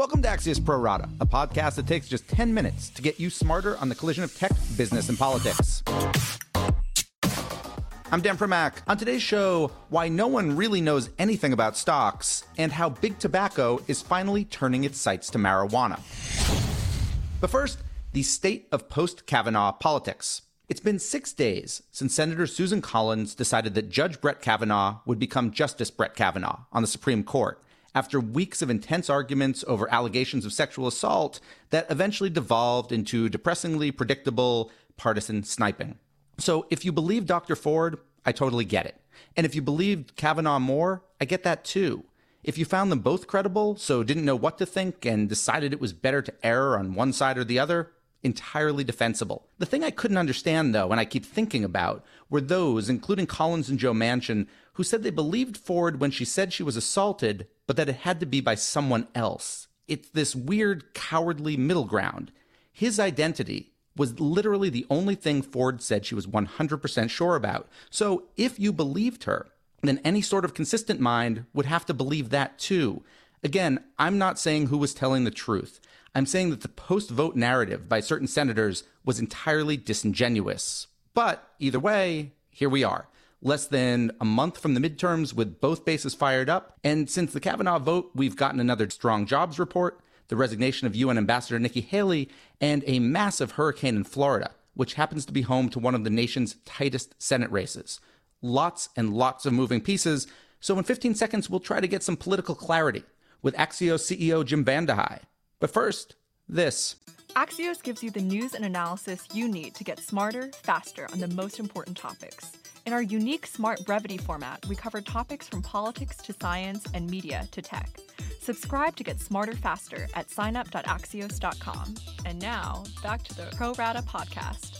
Welcome to Axios Pro Rata, a podcast that takes just 10 minutes to get you smarter on the collision of tech, business, and politics. I'm Dan Primack. On today's show, why no one really knows anything about stocks and how big tobacco is finally turning its sights to marijuana. But first, the state of post Kavanaugh politics. It's been six days since Senator Susan Collins decided that Judge Brett Kavanaugh would become Justice Brett Kavanaugh on the Supreme Court after weeks of intense arguments over allegations of sexual assault that eventually devolved into depressingly predictable partisan sniping. So if you believe Dr. Ford, I totally get it. And if you believed Kavanaugh more, I get that too. If you found them both credible, so didn't know what to think and decided it was better to err on one side or the other, entirely defensible. The thing I couldn't understand, though, and I keep thinking about, were those, including Collins and Joe Manchin, who said they believed Ford when she said she was assaulted, but that it had to be by someone else. It's this weird, cowardly middle ground. His identity was literally the only thing Ford said she was 100% sure about. So if you believed her, then any sort of consistent mind would have to believe that too. Again, I'm not saying who was telling the truth. I'm saying that the post vote narrative by certain senators was entirely disingenuous. But either way, here we are less than a month from the midterms with both bases fired up. And since the Kavanaugh vote, we've gotten another strong jobs report, the resignation of UN Ambassador Nikki Haley, and a massive hurricane in Florida, which happens to be home to one of the nation's tightest Senate races. Lots and lots of moving pieces. So in 15 seconds, we'll try to get some political clarity with Axios CEO Jim VandeHei. But first, this. Axios gives you the news and analysis you need to get smarter, faster on the most important topics. In our unique Smart Brevity format, we cover topics from politics to science and media to tech. Subscribe to get smarter faster at signup.axios.com. And now, back to the Pro Rata podcast.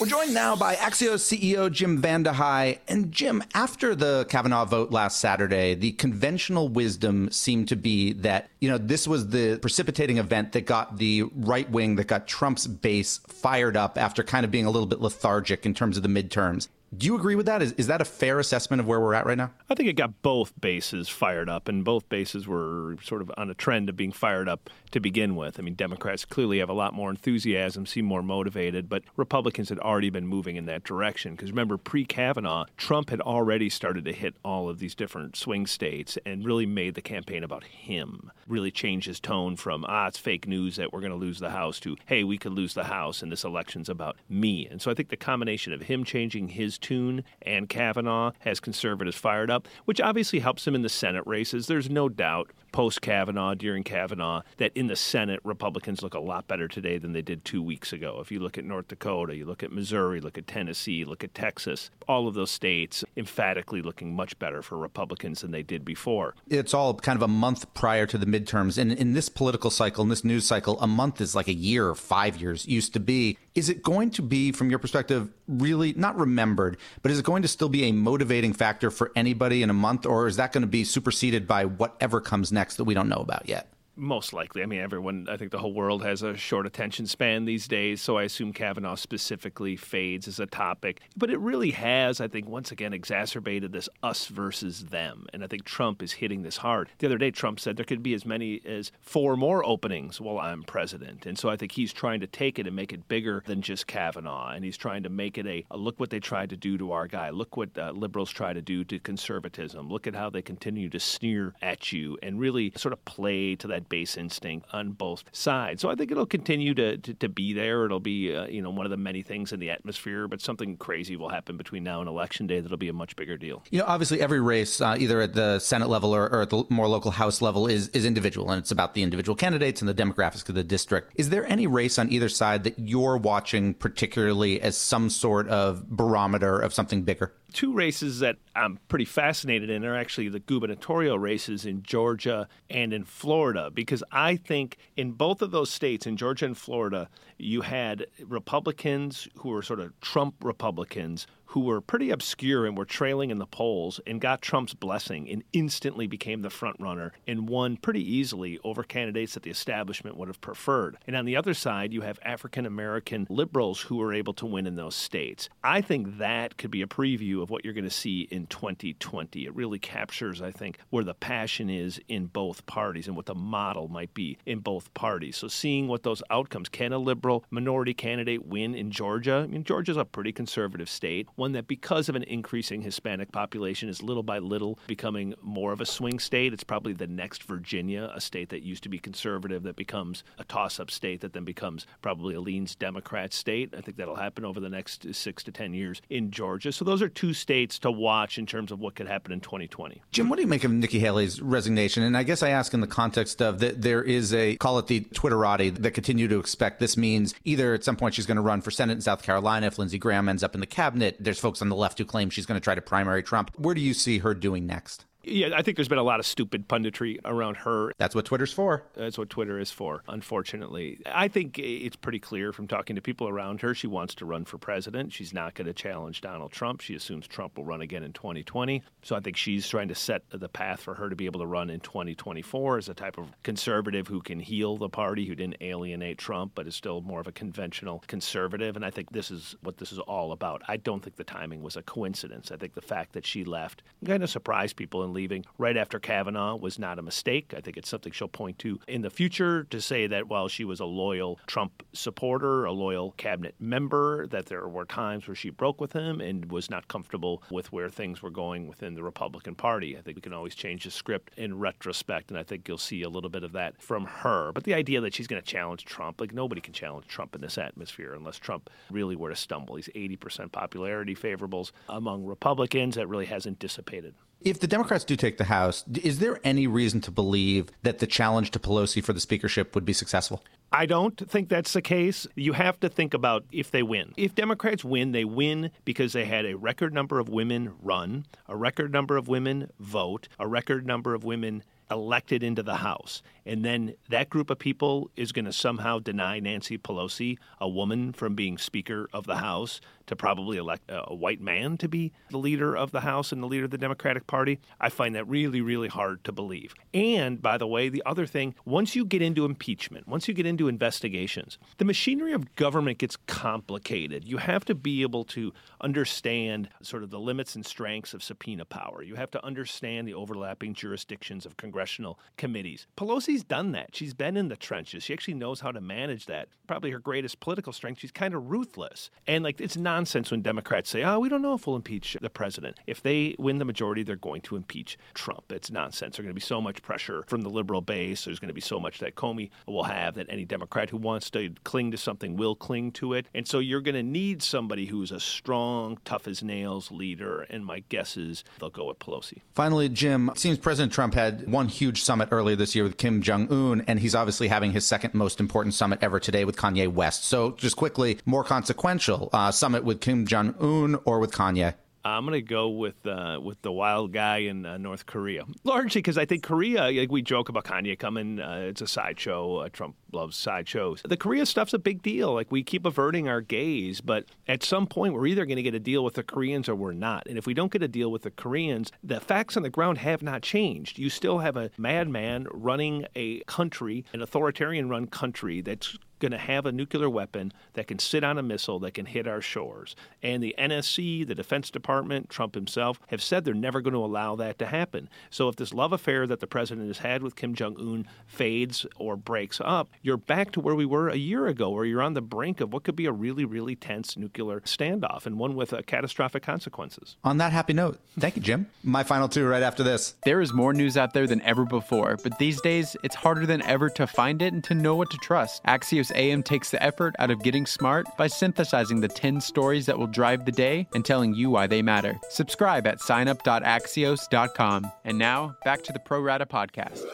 We're joined now by Axios CEO Jim VandeHei. And Jim, after the Kavanaugh vote last Saturday, the conventional wisdom seemed to be that, you know, this was the precipitating event that got the right wing, that got Trump's base fired up after kind of being a little bit lethargic in terms of the midterms. Do you agree with that? Is, is that a fair assessment of where we're at right now? I think it got both bases fired up, and both bases were sort of on a trend of being fired up to begin with. I mean, Democrats clearly have a lot more enthusiasm, seem more motivated, but Republicans had already been moving in that direction. Because remember, pre Kavanaugh, Trump had already started to hit all of these different swing states and really made the campaign about him, really changed his tone from, ah, it's fake news that we're going to lose the House to, hey, we could lose the House and this election's about me. And so I think the combination of him changing his tune and Kavanaugh has conservatives fired up, which obviously helps him in the Senate races. There's no doubt post Kavanaugh, during Kavanaugh, that in the Senate, Republicans look a lot better today than they did two weeks ago. If you look at North Dakota, you look at Missouri, look at Tennessee, look at Texas, all of those states emphatically looking much better for Republicans than they did before. It's all kind of a month prior to the midterms. And in this political cycle, in this news cycle, a month is like a year or five years used to be. Is it going to be, from your perspective, really not remembered, but is it going to still be a motivating factor for anybody in a month, or is that going to be superseded by whatever comes next that we don't know about yet? Most likely. I mean, everyone, I think the whole world has a short attention span these days, so I assume Kavanaugh specifically fades as a topic. But it really has, I think, once again exacerbated this us versus them. And I think Trump is hitting this hard. The other day, Trump said there could be as many as four more openings while I'm president. And so I think he's trying to take it and make it bigger than just Kavanaugh. And he's trying to make it a, a look what they tried to do to our guy. Look what uh, liberals try to do to conservatism. Look at how they continue to sneer at you and really sort of play to that base instinct on both sides. So I think it'll continue to, to, to be there. It'll be, uh, you know, one of the many things in the atmosphere, but something crazy will happen between now and election day that'll be a much bigger deal. You know, obviously every race, uh, either at the Senate level or, or, at the more local House level, is, is individual, and it's about the individual candidates and the demographics of the district. Is there any race on either side that you're watching particularly as some sort of barometer of something bigger? Two races that I'm pretty fascinated in are actually the gubernatorial races in Georgia and in Florida, because I think in both of those states, in Georgia and Florida, you had Republicans who were sort of Trump Republicans who were pretty obscure and were trailing in the polls and got Trump's blessing and instantly became the front runner and won pretty easily over candidates that the establishment would have preferred. And on the other side, you have African American liberals who were able to win in those states. I think that could be a preview of what you're going to see in 2020. It really captures, I think, where the passion is in both parties and what the model might be in both parties. So seeing what those outcomes can a liberal minority candidate win in Georgia? I mean, Georgia's a pretty conservative state, one that because of an increasing Hispanic population is little by little becoming more of a swing state. It's probably the next Virginia, a state that used to be conservative that becomes a toss-up state that then becomes probably a leans Democrat state. I think that'll happen over the next 6 to 10 years in Georgia. So those are two states to watch in terms of what could happen in 2020. Jim, what do you make of Nikki Haley's resignation? And I guess I ask in the context of that there is a call it the Twitterati that continue to expect this means either at some point she's going to run for Senate in South Carolina if Lindsey Graham ends up in the cabinet. There's folks on the left who claim she's going to try to primary Trump. Where do you see her doing next? Yeah, I think there's been a lot of stupid punditry around her. That's what Twitter's for. That's what Twitter is for, unfortunately. I think it's pretty clear from talking to people around her she wants to run for president. She's not going to challenge Donald Trump. She assumes Trump will run again in 2020. So I think she's trying to set the path for her to be able to run in 2024 as a type of conservative who can heal the party, who didn't alienate Trump, but is still more of a conventional conservative. And I think this is what this is all about. I don't think the timing was a coincidence. I think the fact that she left kind of surprised people leaving right after Kavanaugh was not a mistake. I think it's something she'll point to in the future to say that while she was a loyal Trump supporter, a loyal cabinet member, that there were times where she broke with him and was not comfortable with where things were going within the Republican Party. I think we can always change the script in retrospect, and I think you'll see a little bit of that from her. But the idea that she's going to challenge Trump, like nobody can challenge Trump in this atmosphere unless Trump really were to stumble. He's 80% popularity favorables among Republicans. That really hasn't dissipated. If the Democrats do take the House, is there any reason to believe that the challenge to Pelosi for the speakership would be successful? I don't think that's the case. You have to think about if they win. If Democrats win, they win because they had a record number of women run, a record number of women vote, a record number of women elected into the House. And then that group of people is going to somehow deny Nancy Pelosi, a woman, from being Speaker of the House to probably elect a white man to be the leader of the House and the leader of the Democratic Party. I find that really, really hard to believe. And by the way, the other thing, once you get into impeachment, once you get into investigations, the machinery of government gets complicated. You have to be able to understand sort of the limits and strengths of subpoena power. You have to understand the overlapping jurisdictions of congressional committees. Pelosi's done that. She's been in the trenches. She actually knows how to manage that. Probably her greatest political strength. She's kind of ruthless. And like it's nonsense when Democrats say, oh, we don't know if we'll impeach the president. If they win the majority, they're going to impeach Trump. It's nonsense. There's going to be so much pressure from the liberal base. There's going to be so much that Comey will have that any Democrat who wants to cling to something will cling to it. And so you're going to need somebody who's a strong, tough as nails leader. And my guess is they'll go with Pelosi. Finally, Jim, it seems President Trump had one huge summit earlier this year with Kim Jong un, and he's obviously having his second most important summit ever today with Kanye West. So just quickly, more consequential uh, summit with Kim Jong Un or with Kanye? I'm going to go with uh, with the wild guy in uh, North Korea, largely because I think Korea. Like we joke about Kanye coming, uh, it's a sideshow. Uh, Trump loves sideshows. The Korea stuff's a big deal. Like we keep averting our gaze, but at some point we're either going to get a deal with the Koreans or we're not. And if we don't get a deal with the Koreans, the facts on the ground have not changed. You still have a madman running a country, an authoritarian-run country that's going to have a nuclear weapon that can sit on a missile that can hit our shores. And the NSC, the Defense Department, Trump himself have said they're never going to allow that to happen. So if this love affair that the president has had with Kim Jong un fades or breaks up, you're back to where we were a year ago, where you're on the brink of what could be a really, really tense nuclear standoff and one with uh, catastrophic consequences. On that happy note, thank you, Jim. My final two right after this. There is more news out there than ever before, but these days it's harder than ever to find it and to know what to trust. Axios AM takes the effort out of getting smart by synthesizing the 10 stories that will drive the day and telling you why they matter. Subscribe at signup.axios.com. And now, back to the Pro Rata podcast.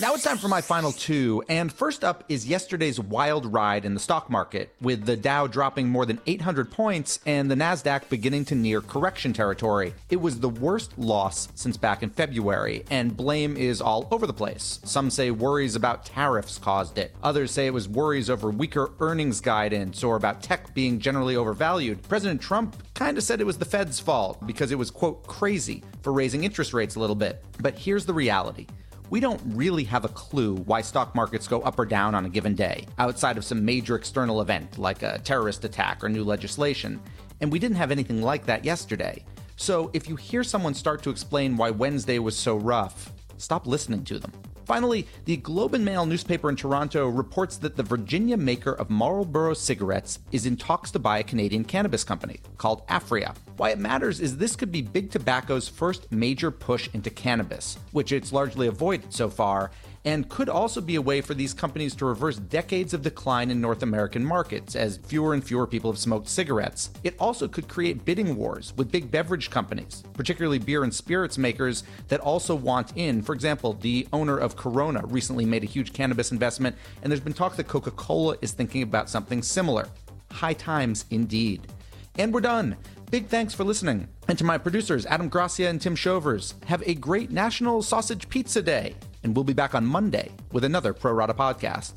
Now it's time for my final two. And first up is yesterday's wild ride in the stock market, with the Dow dropping more than 800 points and the NASDAQ beginning to near correction territory. It was the worst loss since back in February, and blame is all over the place. Some say worries about tariffs caused it, others say it was worries over weaker earnings guidance or about tech being generally overvalued. President Trump kind of said it was the Fed's fault because it was, quote, crazy for raising interest rates a little bit. But here's the reality we don't really have a clue why stock markets go up or down on a given day, outside of some major external event like a terrorist attack or new legislation. And we didn't have anything like that yesterday. So if you hear someone start to explain why Wednesday was so rough, stop listening to them. Finally, the Globe and Mail newspaper in Toronto reports that the Virginia maker of Marlboro cigarettes is in talks to buy a Canadian cannabis company called Aphria. Why it matters is this could be Big Tobacco's first major push into cannabis, which it's largely avoided so far, and could also be a way for these companies to reverse decades of decline in North American markets as fewer and fewer people have smoked cigarettes. It also could create bidding wars with big beverage companies, particularly beer and spirits makers that also want in. For example, the owner of Corona recently made a huge cannabis investment, and there's been talk that Coca Cola is thinking about something similar. High times indeed. And we're done. Big thanks for listening. And to my producers, Adam Gracia and Tim Shovers, have a great National Sausage Pizza Day and we'll be back on Monday with another Pro Rata podcast.